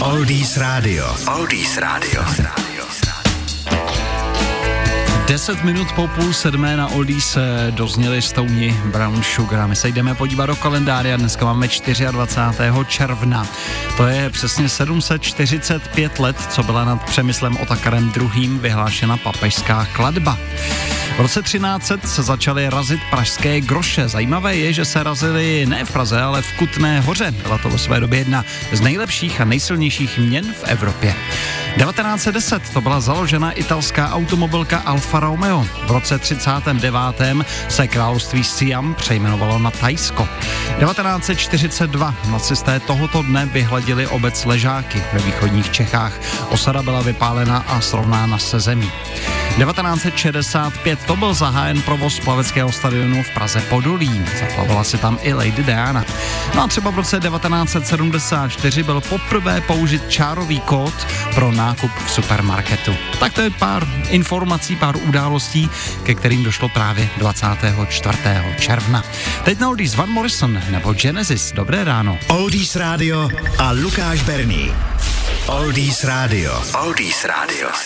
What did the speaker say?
Oldies Radio. Oldies Radio. 10 minut po půl sedmé na Oldies dozněli Stouni Brown Sugar. My se jdeme podívat do kalendáře dneska máme 24. června. To je přesně 745 let, co byla nad Přemyslem Otakarem II. vyhlášena papežská kladba. V roce 1300 se začaly razit pražské groše. Zajímavé je, že se razily ne v Praze, ale v Kutné hoře. Byla to ve své době jedna z nejlepších a nejsilnějších měn v Evropě. 1910 to byla založena italská automobilka Alfa Romeo. V roce 39. se království Siam přejmenovalo na Tajsko. 1942 nacisté tohoto dne vyhladili obec Ležáky ve východních Čechách. Osada byla vypálena a srovnána se zemí. 1965 to byl zahájen provoz plaveckého stadionu v Praze Podolí. Zaplavala si tam i Lady Diana. No a třeba v roce 1974 byl poprvé použit čárový kód pro nákup v supermarketu. Tak to je pár informací, pár událostí, ke kterým došlo právě 24. června. Teď na Oldies Van Morrison nebo Genesis. Dobré ráno. Oldies Radio a Lukáš Berný. Oldies Radio. Oldies Radio.